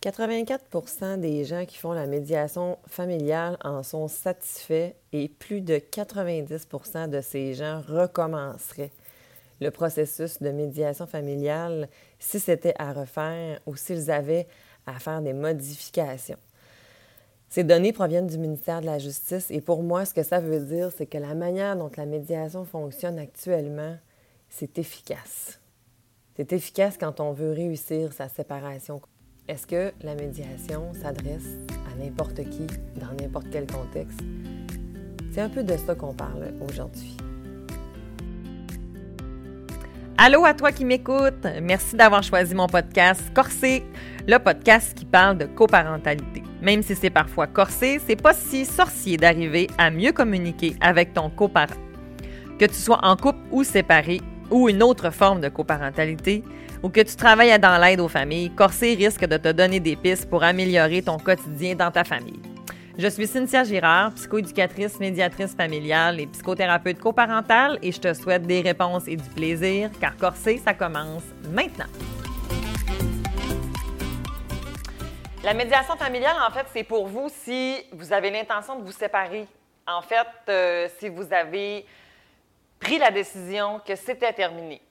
84% des gens qui font la médiation familiale en sont satisfaits et plus de 90% de ces gens recommenceraient le processus de médiation familiale si c'était à refaire ou s'ils avaient à faire des modifications. Ces données proviennent du ministère de la Justice et pour moi, ce que ça veut dire, c'est que la manière dont la médiation fonctionne actuellement, c'est efficace. C'est efficace quand on veut réussir sa séparation. Est-ce que la médiation s'adresse à n'importe qui, dans n'importe quel contexte? C'est un peu de ça qu'on parle aujourd'hui. Allô à toi qui m'écoutes. Merci d'avoir choisi mon podcast Corsé, le podcast qui parle de coparentalité. Même si c'est parfois corsé, c'est pas si sorcier d'arriver à mieux communiquer avec ton coparent. Que tu sois en couple ou séparé, ou une autre forme de coparentalité, ou que tu travailles dans l'aide aux familles, Corsé risque de te donner des pistes pour améliorer ton quotidien dans ta famille. Je suis Cynthia Girard, psychoéducatrice, médiatrice familiale et psychothérapeute coparentale et je te souhaite des réponses et du plaisir car Corsé, ça commence maintenant. La médiation familiale, en fait, c'est pour vous si vous avez l'intention de vous séparer. En fait, euh, si vous avez pris la décision que c'était terminé.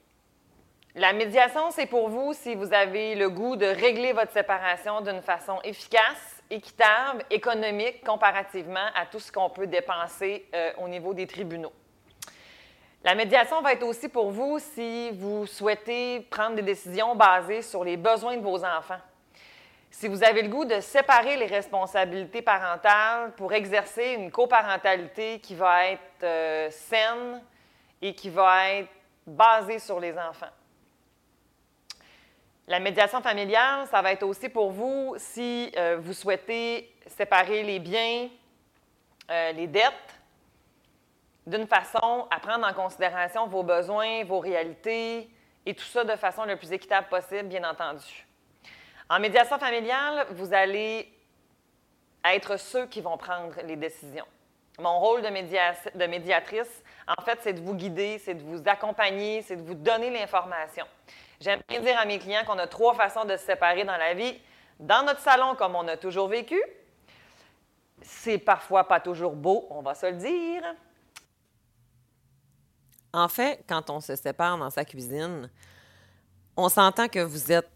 La médiation, c'est pour vous si vous avez le goût de régler votre séparation d'une façon efficace, équitable, économique comparativement à tout ce qu'on peut dépenser euh, au niveau des tribunaux. La médiation va être aussi pour vous si vous souhaitez prendre des décisions basées sur les besoins de vos enfants. Si vous avez le goût de séparer les responsabilités parentales pour exercer une coparentalité qui va être euh, saine, et qui va être basée sur les enfants. La médiation familiale, ça va être aussi pour vous si euh, vous souhaitez séparer les biens, euh, les dettes, d'une façon à prendre en considération vos besoins, vos réalités, et tout ça de façon le plus équitable possible, bien entendu. En médiation familiale, vous allez être ceux qui vont prendre les décisions. Mon rôle de, de médiatrice, en fait, c'est de vous guider, c'est de vous accompagner, c'est de vous donner l'information. J'aime bien dire à mes clients qu'on a trois façons de se séparer dans la vie. Dans notre salon, comme on a toujours vécu, c'est parfois pas toujours beau, on va se le dire. En fait, quand on se sépare dans sa cuisine, on s'entend que vous êtes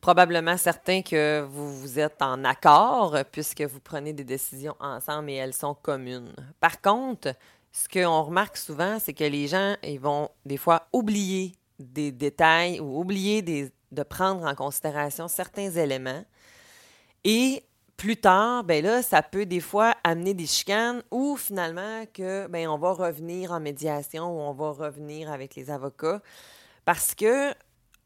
probablement certain que vous, vous êtes en accord puisque vous prenez des décisions ensemble et elles sont communes. Par contre, ce qu'on remarque souvent, c'est que les gens ils vont des fois oublier des détails ou oublier de prendre en considération certains éléments. Et plus tard, ben là, ça peut des fois amener des chicanes ou finalement que ben on va revenir en médiation ou on va revenir avec les avocats parce que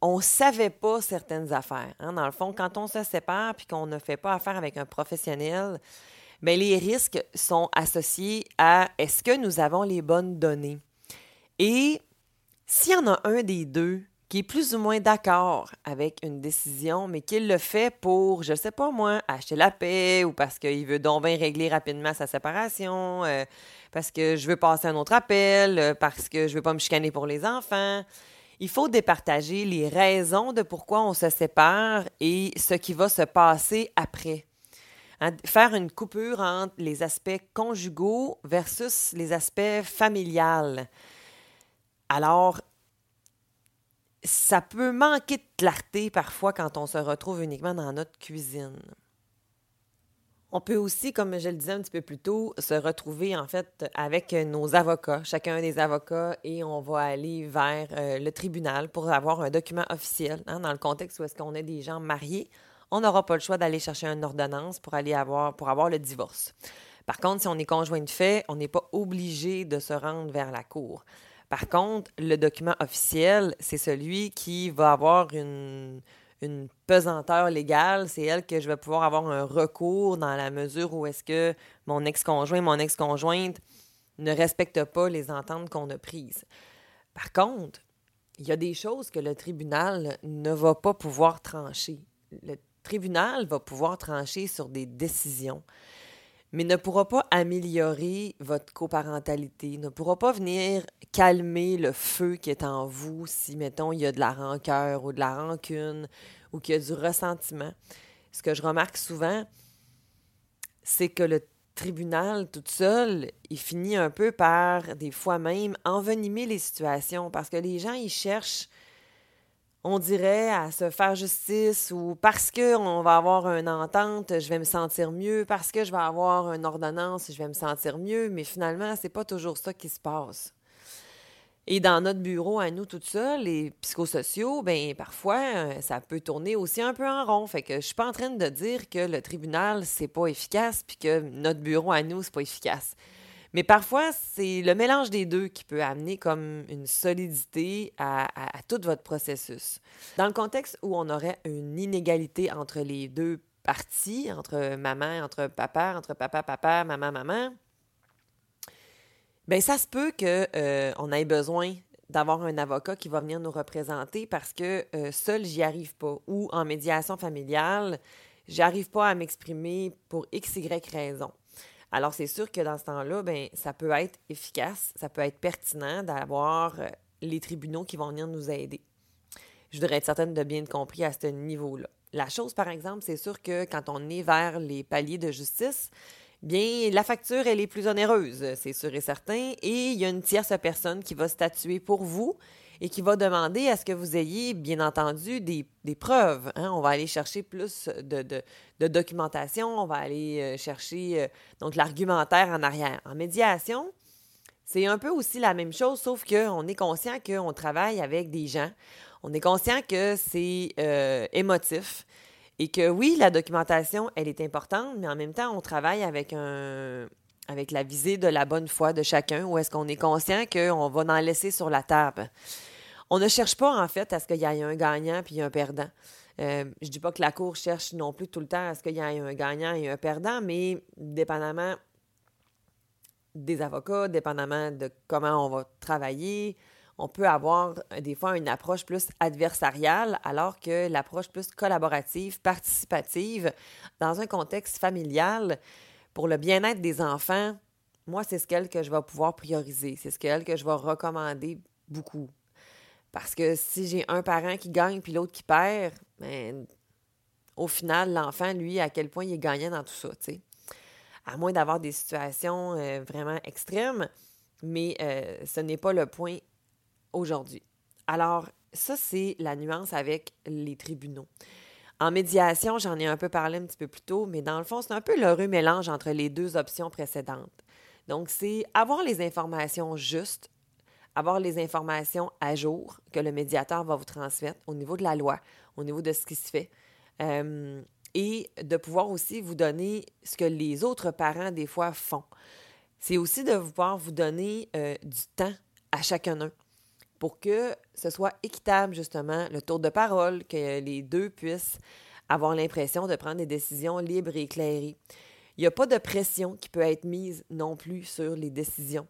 on savait pas certaines affaires. Hein. Dans le fond, quand on se sépare puis qu'on ne fait pas affaire avec un professionnel, Bien, les risques sont associés à est-ce que nous avons les bonnes données? Et s'il y en a un des deux qui est plus ou moins d'accord avec une décision, mais qu'il le fait pour, je sais pas moi, acheter la paix ou parce qu'il veut donc régler rapidement sa séparation, euh, parce que je veux passer un autre appel, euh, parce que je veux pas me chicaner pour les enfants. Il faut départager les raisons de pourquoi on se sépare et ce qui va se passer après. Hein, faire une coupure entre les aspects conjugaux versus les aspects familiales. Alors, ça peut manquer de clarté parfois quand on se retrouve uniquement dans notre cuisine. On peut aussi, comme je le disais un petit peu plus tôt, se retrouver en fait avec nos avocats, chacun des avocats, et on va aller vers euh, le tribunal pour avoir un document officiel. Hein, dans le contexte où est-ce qu'on est des gens mariés, on n'aura pas le choix d'aller chercher une ordonnance pour aller avoir, pour avoir le divorce. Par contre, si on est conjoint de fait, on n'est pas obligé de se rendre vers la cour. Par contre, le document officiel, c'est celui qui va avoir une, pesanteur légale. C'est elle que je vais pouvoir avoir un recours dans la mesure où est-ce que mon ex-conjoint, mon ex-conjointe ne respectent pas les ententes qu'on a prises. Par contre, il y a des choses que le tribunal ne va pas pouvoir trancher. Le tribunal va pouvoir trancher sur des décisions, mais ne pourra pas améliorer votre coparentalité, ne pourra pas venir calmer le feu qui est en vous si, mettons, il y a de la rancœur ou de la rancune ou qu'il y a du ressentiment. ce que je remarque souvent, c'est que le tribunal toute seule, il finit un peu par, des fois même, envenimer les situations parce que les gens, ils cherchent, on dirait, à se faire justice ou parce qu'on va avoir une entente, je vais me sentir mieux, parce que je vais avoir une ordonnance, je vais me sentir mieux, mais finalement, c'est pas toujours ça qui se passe. Et dans notre bureau, à nous toutes seules, les psychosociaux, ben parfois, euh, ça peut tourner aussi un peu en rond. Fait que je suis pas en train de dire que le tribunal, c'est pas efficace, puis que notre bureau à nous, c'est pas efficace. Mais parfois, c'est le mélange des deux qui peut amener comme une solidité à, tout votre processus. Dans le contexte où on aurait une inégalité entre les deux parties, entre maman, entre papa, entre papa, papa, maman, maman, Bien, ça se peut qu'on euh, ait besoin d'avoir un avocat qui va venir nous représenter parce que euh, seul, j'y arrive pas. Ou en médiation familiale, j'arrive pas à m'exprimer pour X, Y raison. Alors, c'est sûr que dans ce temps-là, ben, ça peut être efficace, ça peut être pertinent d'avoir euh, les tribunaux qui vont venir nous aider. Je voudrais être certaine de bien compris à ce niveau-là. La chose, par exemple, c'est sûr que quand on est vers les paliers de justice, bien, la facture, elle est plus onéreuse, c'est sûr et certain, et il y a une tierce personne qui va statuer pour vous et qui va demander à ce que vous ayez, bien entendu, des, preuves. Hein. On va aller chercher plus de, documentation, on va aller euh, chercher euh, donc l'argumentaire en arrière. En médiation, c'est un peu aussi la même chose, sauf qu'on est conscient qu'on travaille avec des gens, on est conscient que c'est euh, émotif, et que oui, la documentation, elle est importante, mais en même temps, on travaille avec un avec la visée de la bonne foi de chacun, ou est-ce qu'on est conscient qu'on va en laisser sur la table? On ne cherche pas, en fait, à ce qu'il y ait un gagnant puis un perdant. Euh, je dis pas que la Cour cherche non plus tout le temps à ce qu'il y ait un gagnant et un perdant, mais dépendamment des avocats, dépendamment de comment on va travailler, on peut avoir des fois une approche plus adversariale, alors que l'approche plus collaborative, participative, dans un contexte familial, pour le bien-être des enfants, moi, c'est ce qu'elle que je vais pouvoir prioriser. C'est ce qu'elle que je vais recommander beaucoup. Parce que si j'ai un parent qui gagne puis l'autre qui perd, ben, au final, l'enfant, lui, à quel point il est dans tout ça, tu sais. À moins d'avoir des situations euh, vraiment extrêmes, mais euh, ce n'est pas le point aujourd'hui. Alors, ça, c'est la nuance avec les tribunaux. En médiation, j'en ai un peu parlé un petit peu plus tôt, mais dans le fond, c'est un peu l'heureux mélange entre les deux options précédentes. Donc, c'est avoir les informations justes, avoir les informations à jour que le médiateur va vous transmettre au niveau de la loi, au niveau de ce qui se fait, euh, et de pouvoir aussi vous donner ce que les autres parents, des fois, font. C'est aussi de pouvoir vous donner euh, du temps à chacun d'eux pour que ce soit équitable, justement, le tour de parole, que les deux puissent avoir l'impression de prendre des décisions libres et éclairées. Il n'y a pas de pression qui peut être mise non plus sur les décisions.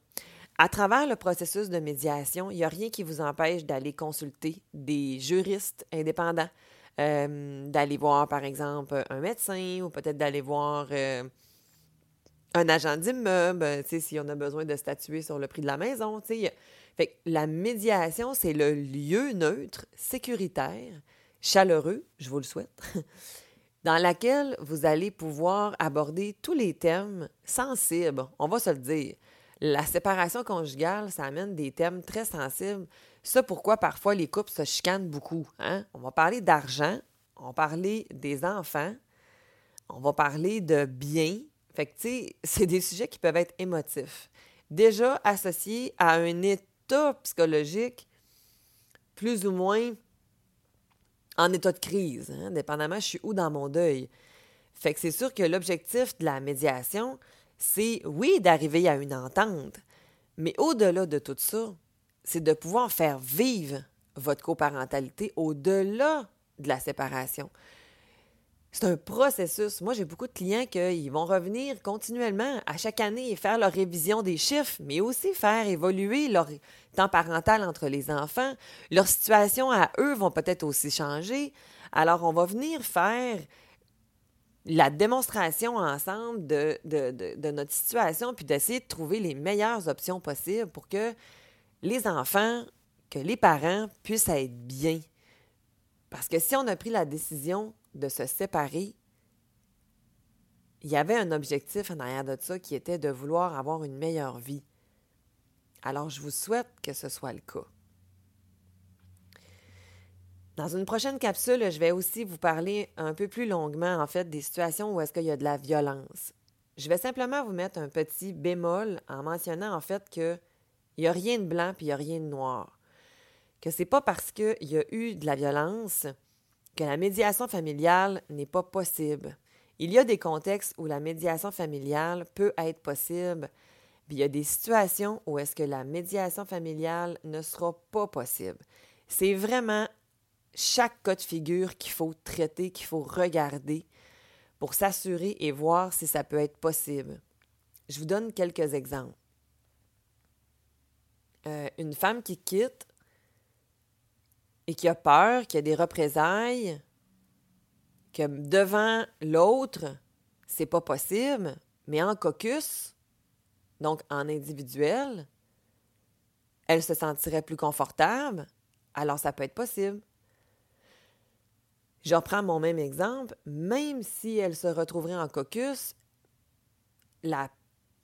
À travers le processus de médiation, il n'y a rien qui vous empêche d'aller consulter des juristes indépendants, euh, d'aller voir, par exemple, un médecin ou peut-être d'aller voir euh, un agent d'immeuble, si on a besoin de statuer sur le prix de la maison. La médiation, c'est le lieu neutre, sécuritaire, chaleureux, je vous le souhaite, dans laquelle vous allez pouvoir aborder tous les thèmes sensibles. On va se le dire. La séparation conjugale, ça amène des thèmes très sensibles. Ça, pourquoi parfois les couples se chicanent beaucoup. Hein? On va parler d'argent, on va parler des enfants, on va parler de biens. C'est des sujets qui peuvent être émotifs. Déjà associés à un état psychologique plus ou moins en état de crise, hein, dépendamment je suis où dans mon deuil. Fait que c'est sûr que l'objectif de la médiation, c'est oui d'arriver à une entente, mais au-delà de tout ça, c'est de pouvoir faire vivre votre coparentalité au-delà de la séparation c'est un processus. Moi, j'ai beaucoup de clients qui vont revenir continuellement à chaque année et faire leur révision des chiffres, mais aussi faire évoluer leur temps parental entre les enfants. Leur situation à eux vont peut-être aussi changer. Alors, on va venir faire la démonstration ensemble de, de notre situation, puis d'essayer de trouver les meilleures options possibles pour que les enfants, que les parents puissent être bien. Parce que si on a pris la décision de se séparer, il y avait un objectif en arrière de ça qui était de vouloir avoir une meilleure vie. Alors, je vous souhaite que ce soit le cas. Dans une prochaine capsule, je vais aussi vous parler un peu plus longuement, en fait, des situations où est-ce qu'il y a de la violence. Je vais simplement vous mettre un petit bémol en mentionnant, en fait, qu'il n'y a rien de blanc puis il n'y a rien de noir. Que c'est pas parce qu'il y a eu de la violence que la médiation familiale n'est pas possible. Il y a des contextes où la médiation familiale peut être possible, puis il y a des situations où est-ce que la médiation familiale ne sera pas possible. C'est vraiment chaque cas de figure qu'il faut traiter, qu'il faut regarder pour s'assurer et voir si ça peut être possible. Je vous donne quelques exemples. Euh, une femme qui quitte et qui a peur, qui a des représailles, que devant l'autre, c'est pas possible, mais en caucus, donc en individuel, elle se sentirait plus confortable, alors ça peut être possible. Je reprends mon même exemple, même si elle se retrouverait en caucus, la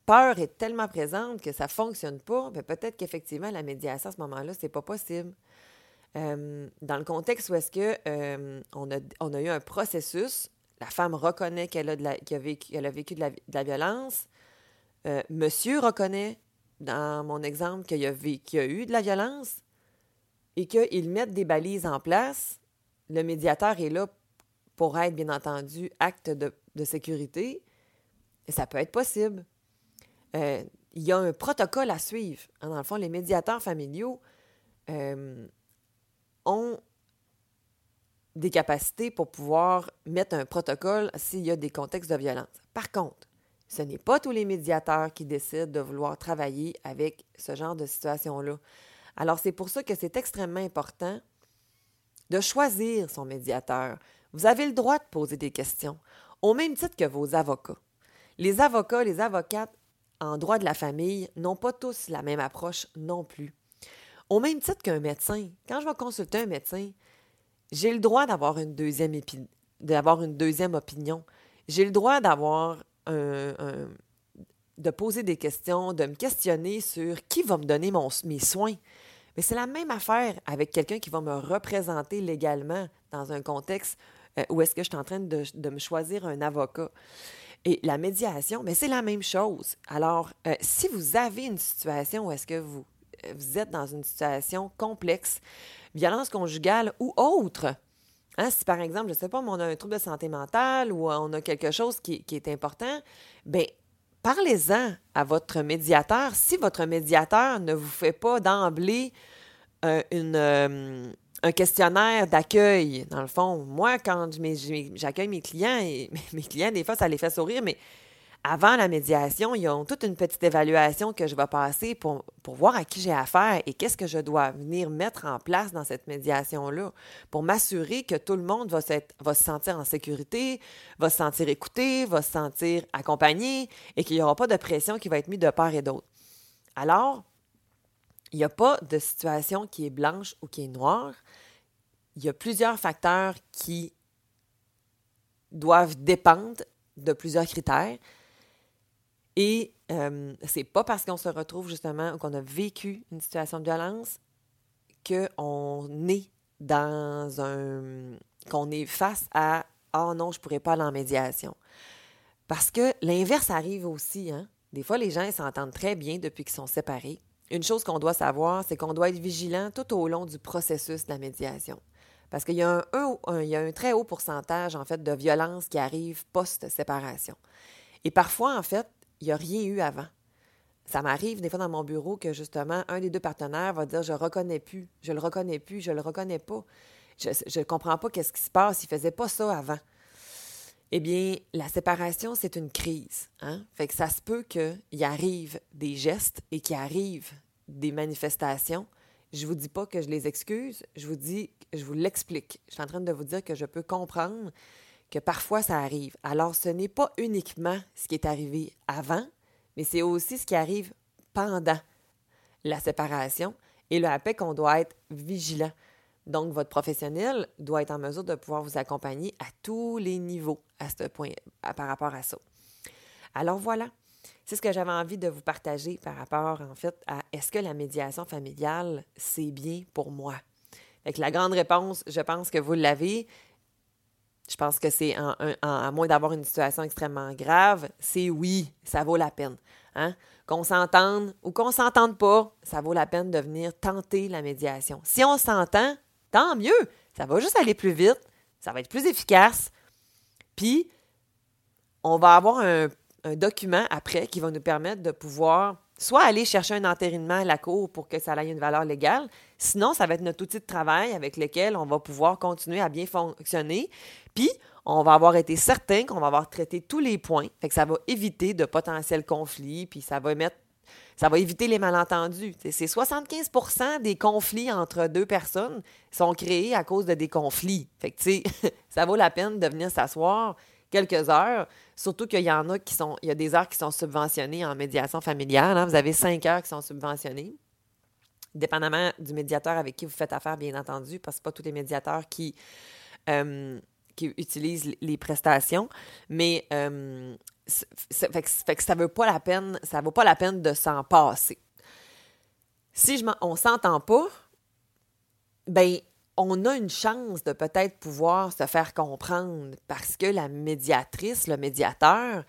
peur est tellement présente que ça ne fonctionne pas, mais peut-être qu'effectivement, la médiation à ce moment-là, c'est pas possible. Euh, dans le contexte où est-ce que euh, on, a, on, a, eu un processus, la femme reconnaît qu'elle a, de la, a, vécu, de la, de la violence, euh, monsieur reconnaît, dans mon exemple, qu'il a, a eu de la violence et qu'ils mettent des balises en place. Le médiateur est là pour être, bien entendu, acte de, de sécurité. Et ça peut être possible. il y a un protocole à suivre. Dans le fond, les médiateurs familiaux ont des capacités pour pouvoir mettre un protocole s'il y a des contextes de violence. Par contre, ce n'est pas tous les médiateurs qui décident de vouloir travailler avec ce genre de situation-là. Alors, c'est pour ça que c'est extrêmement important de choisir son médiateur. Vous avez le droit de poser des questions, au même titre que vos avocats. Les avocats, les avocates en droit de la famille n'ont pas tous la même approche non plus. Au même titre qu'un médecin, quand je vais consulter un médecin, j'ai le droit d'avoir une deuxième opinion. J'ai le droit d'avoir un, de poser des questions, de me questionner sur qui va me donner mes soins. Mais c'est la même affaire avec quelqu'un qui va me représenter légalement dans un contexte euh, où est-ce que je suis en train de, de, me choisir un avocat. Et la médiation, mais c'est la même chose. Alors, euh, si vous avez une situation où est-ce que vous vous êtes dans une situation complexe, violence conjugale ou autre. Hein, si par exemple, je ne sais pas, on a un trouble de santé mentale ou on a quelque chose qui, est important, bien, parlez-en à votre médiateur. Si votre médiateur ne vous fait pas d'emblée euh, euh, un questionnaire d'accueil, dans le fond, moi, quand j'accueille mes clients, et mes clients, des fois, ça les fait sourire, mais avant la médiation, ils ont toute une petite évaluation que je vais passer pour, pour voir à qui j'ai affaire et qu'est-ce que je dois venir mettre en place dans cette médiation-là pour m'assurer que tout le monde va, va se sentir en sécurité, va se sentir écouté, va se sentir accompagné et qu'il n'y aura pas de pression qui va être mise de part et d'autre. Alors, il n'y a pas de situation qui est blanche ou qui est noire. Il y a plusieurs facteurs qui doivent dépendre de plusieurs critères. Et euh, c'est pas parce qu'on se retrouve justement, qu'on a vécu une situation de violence, qu'on est dans un. qu'on est face à Ah oh non, je pourrais pas aller en médiation. Parce que l'inverse arrive aussi. Hein? Des fois, les gens s'entendent très bien depuis qu'ils sont séparés. Une chose qu'on doit savoir, c'est qu'on doit être vigilant tout au long du processus de la médiation. Parce qu'il y, a un, y a un très haut pourcentage, en fait, de violence qui arrive post-séparation. Et parfois, en fait, il n'y a rien eu avant. Ça m'arrive des fois dans mon bureau que justement, un des deux partenaires va dire Je reconnais plus, je le reconnais plus, je le reconnais pas. Je ne comprends pas qu'est-ce qui se passe, il ne faisait pas ça avant. Eh bien, la séparation, c'est une crise. Hein? Fait que ça se peut qu'il arrive des gestes et qu'il arrive des manifestations. Je ne vous dis pas que je les excuse, je vous dis, je vous l'explique. Je suis en train de vous dire que je peux comprendre que parfois ça arrive. Alors, ce n'est pas uniquement ce qui est arrivé avant, mais c'est aussi ce qui arrive pendant la séparation et le après qu'on doit être vigilant. Donc, votre professionnel doit être en mesure de pouvoir vous accompagner à tous les niveaux à ce point, par rapport à ça. Alors voilà, c'est ce que j'avais envie de vous partager par rapport, en fait, à est-ce que la médiation familiale, c'est bien pour moi? Avec la grande réponse, je pense que vous l'avez. Je pense que c'est, à moins d'avoir une situation extrêmement grave, c'est oui, ça vaut la peine. Hein? Qu'on s'entende ou qu'on s'entende pas, ça vaut la peine de venir tenter la médiation. Si on s'entend, tant mieux. Ça va juste aller plus vite, ça va être plus efficace. Puis, on va avoir un document après qui va nous permettre de pouvoir soit aller chercher un entérinement à la cour pour que ça ait une valeur légale, sinon, ça va être notre outil de travail avec lequel on va pouvoir continuer à bien fonctionner. Puis, on va avoir été certain qu'on va avoir traité tous les points. Fait que ça va éviter de potentiels conflits, puis ça va mettre ça éviter les malentendus. C'est 75% des conflits entre deux personnes sont créés à cause de des conflits. Fait que, ça vaut la peine de venir s'asseoir quelques heures, surtout qu'il y en a qui sont, il y a des heures qui sont subventionnées en médiation familiale. Hein. Vous avez cinq heures qui sont subventionnées, dépendamment du médiateur avec qui vous faites affaire, bien entendu, parce que pas tous les médiateurs qui, euh, qui utilisent les prestations, mais euh, ça vaut pas la peine, ça vaut pas la peine de s'en passer. Si je on s'entend pas, ben on a une chance de peut-être pouvoir se faire comprendre parce que la médiatrice, le médiateur,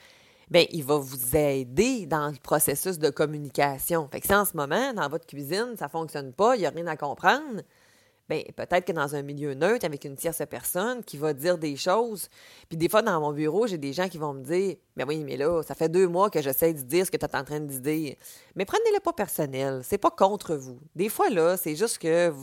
ben il va vous aider dans le processus de communication. Fait que si en ce moment, dans votre cuisine, ça ne fonctionne pas, il n'y a rien à comprendre, ben peut-être que dans un milieu neutre, avec une tierce personne qui va dire des choses, puis des fois, dans mon bureau, j'ai des gens qui vont me dire « Ben oui, mais là, ça fait deux mois que j'essaie de dire ce que tu es en train de dire. » Mais prenez-le pas personnel, c'est pas contre vous. Des fois, là, c'est juste que...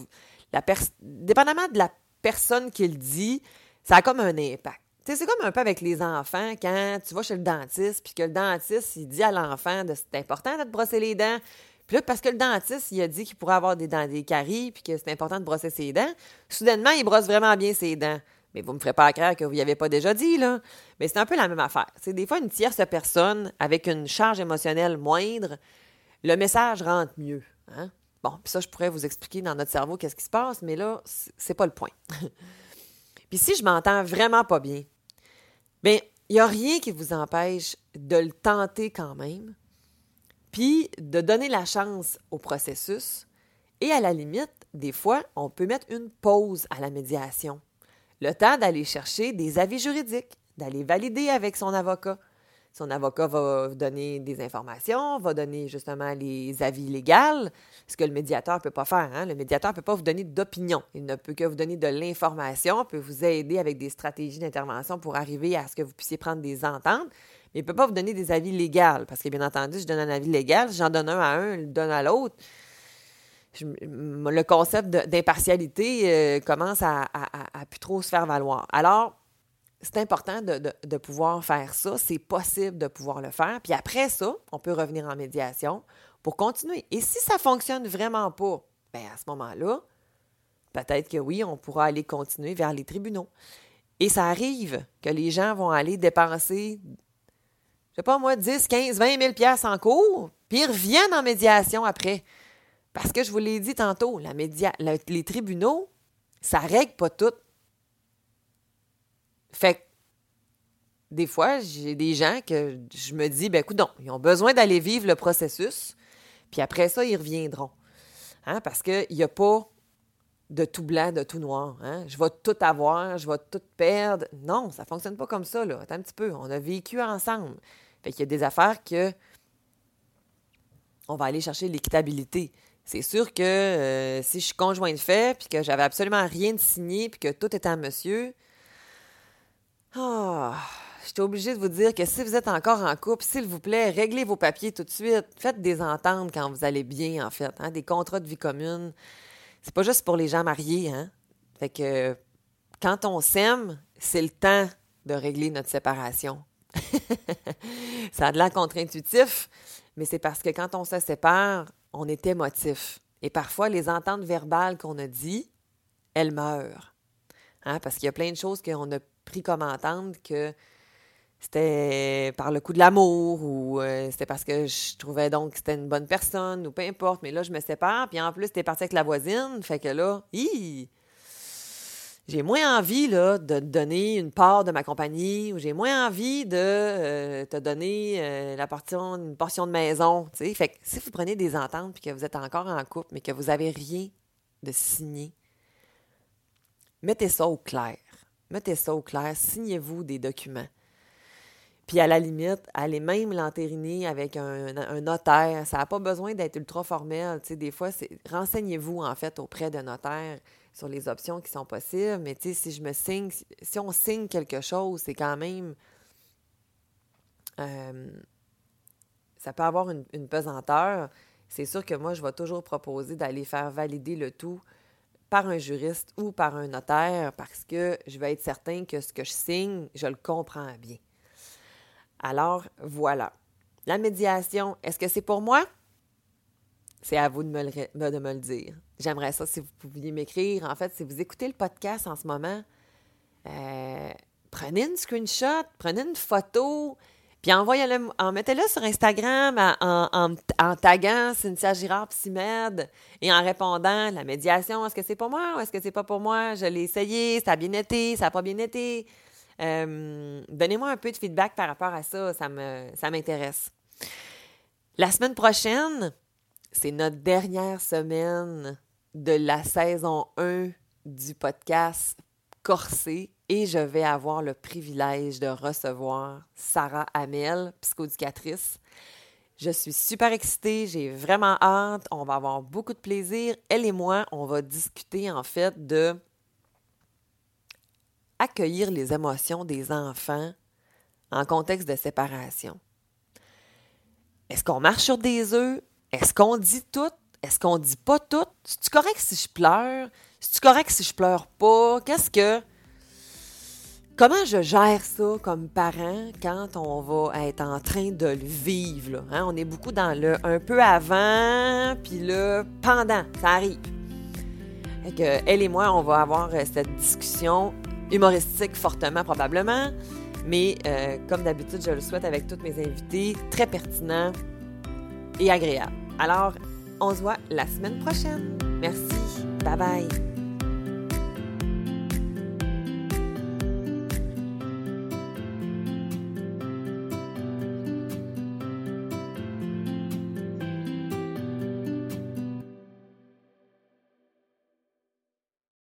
la dépendamment de la personne qui le dit, ça a comme un impact. C'est comme un peu avec les enfants quand tu vas chez le dentiste, puis que le dentiste, il dit à l'enfant de c'est important de te brosser les dents. Puis là, parce que le dentiste, il a dit qu'il pourrait avoir des dents, des caries, puis que c'est important de brosser ses dents, soudainement, il brosse vraiment bien ses dents. Mais vous ne me ferez pas croire que vous n'y avez pas déjà dit, là. Mais c'est un peu la même affaire. C'est des fois une tierce personne avec une charge émotionnelle moindre, le message rentre mieux. Hein? Bon, puis ça, je pourrais vous expliquer dans notre cerveau qu'est-ce qui se passe, mais là, c'est pas le point. puis si je m'entends vraiment pas bien, bien, il n'y a rien qui vous empêche de le tenter quand même, puis de donner la chance au processus. Et à la limite, des fois, on peut mettre une pause à la médiation. Le temps d'aller chercher des avis juridiques, d'aller valider avec son avocat, son avocat va donner des informations, va donner justement les avis légaux, ce que le médiateur ne peut pas faire. Hein. Le médiateur ne peut pas vous donner d'opinion. Il ne peut que vous donner de l'information, peut vous aider avec des stratégies d'intervention pour arriver à ce que vous puissiez prendre des ententes, mais il ne peut pas vous donner des avis légaux. Parce que, bien entendu, je donne un avis légal, j'en donne un à un, je le donne à l'autre. le concept d'impartialité euh, commence à, à, à plus trop se faire valoir. Alors, c'est important de, pouvoir faire ça. C'est possible de pouvoir le faire. Puis après ça, on peut revenir en médiation pour continuer. Et si ça ne fonctionne vraiment pas, bien à ce moment-là, peut-être que oui, on pourra aller continuer vers les tribunaux. Et ça arrive que les gens vont aller dépenser, je sais pas moi, 10, 15, 20 000 pièces en cours, puis ils reviennent en médiation après. Parce que je vous l'ai dit tantôt, la média les tribunaux, ça règle pas tout. Fait que des fois, j'ai des gens que je me dis, ben écoute, ils ont besoin d'aller vivre le processus, puis après ça, ils reviendront. Hein, parce qu'il n'y a pas de tout blanc, de tout noir. Hein? Je vais tout avoir, je vais tout perdre. Non, ça ne fonctionne pas comme ça. Là. Attends un petit peu. On a vécu ensemble. Fait qu'il y a des affaires que on va aller chercher l'équitabilité. C'est sûr que euh, si je suis conjoint de fait, puis que j'avais absolument rien de signé, puis que tout était à monsieur, ah, je suis obligée de vous dire que si vous êtes encore en couple, s'il vous plaît, réglez vos papiers tout de suite. Faites des ententes quand vous allez bien, en fait. Hein, des contrats de vie commune. C'est pas juste pour les gens mariés, hein? Fait que quand on s'aime, c'est le temps de régler notre séparation. Ça a de l'air contre-intuitif, mais c'est parce que quand on se sépare, on est émotif. Et parfois, les ententes verbales qu'on a dit, elles meurent. Hein? Parce qu'il y a plein de choses qu'on a pris comme entendre que c'était par le coup de l'amour ou euh, c'était parce que je trouvais donc que c'était une bonne personne ou peu importe. Mais là, je me sépare. Puis en plus, t'es parti avec la voisine. Fait que là, hi, j'ai moins envie là, de te donner une part de ma compagnie ou j'ai moins envie de euh, te donner euh, la portion, une portion de maison. Fait que si vous prenez des ententes puis que vous êtes encore en couple, mais que vous n'avez rien de signé, mettez ça au clair. Mettez ça au clair. Signez-vous des documents. Puis à la limite, allez même l'entériner avec un, notaire. Ça n'a pas besoin d'être ultra formel. des fois, renseignez-vous en fait auprès d'un notaire sur les options qui sont possibles. Mais si je me signe, si on signe quelque chose, c'est quand même. Euh, ça peut avoir une, pesanteur. C'est sûr que moi, je vais toujours proposer d'aller faire valider le tout par un juriste ou par un notaire parce que je vais être certain que ce que je signe, je le comprends bien. Alors, voilà. La médiation, est-ce que c'est pour moi? C'est à vous de me, le, dire. J'aimerais ça si vous pouviez m'écrire. En fait, si vous écoutez le podcast en ce moment, euh, prenez une screenshot, prenez une photo, puis envoyez-le, en, mettez-le sur Instagram en, en, taguant Cynthia Girard Psymed et en répondant la médiation, est-ce que c'est pour moi ou est-ce que c'est pas pour moi? Je l'ai essayé, ça a bien été, ça n'a pas bien été. Euh, donnez-moi un peu de feedback par rapport à ça, ça, me, ça m'intéresse. La semaine prochaine, c'est notre dernière semaine de la saison 1 du podcast Corsé et je vais avoir le privilège de recevoir Sarah Amel, psychoducatrice. Je suis super excitée, j'ai vraiment hâte, on va avoir beaucoup de plaisir. Elle et moi, on va discuter en fait de accueillir les émotions des enfants en contexte de séparation. Est-ce qu'on marche sur des œufs? Est-ce qu'on dit tout? Est-ce qu'on dit pas tout? C'est-tu correct si je pleure? C'est-tu correct si je pleure pas? Qu'est-ce que. Comment je gère ça comme parent quand on va être en train de le vivre? Hein? On est beaucoup dans le un peu avant, puis le pendant, ça arrive. que elle et moi, on va avoir euh, cette discussion humoristique fortement probablement, mais euh, comme d'habitude, je le souhaite avec toutes mes invités, très pertinent et agréable. Alors, on se voit la semaine prochaine. Merci. Bye bye.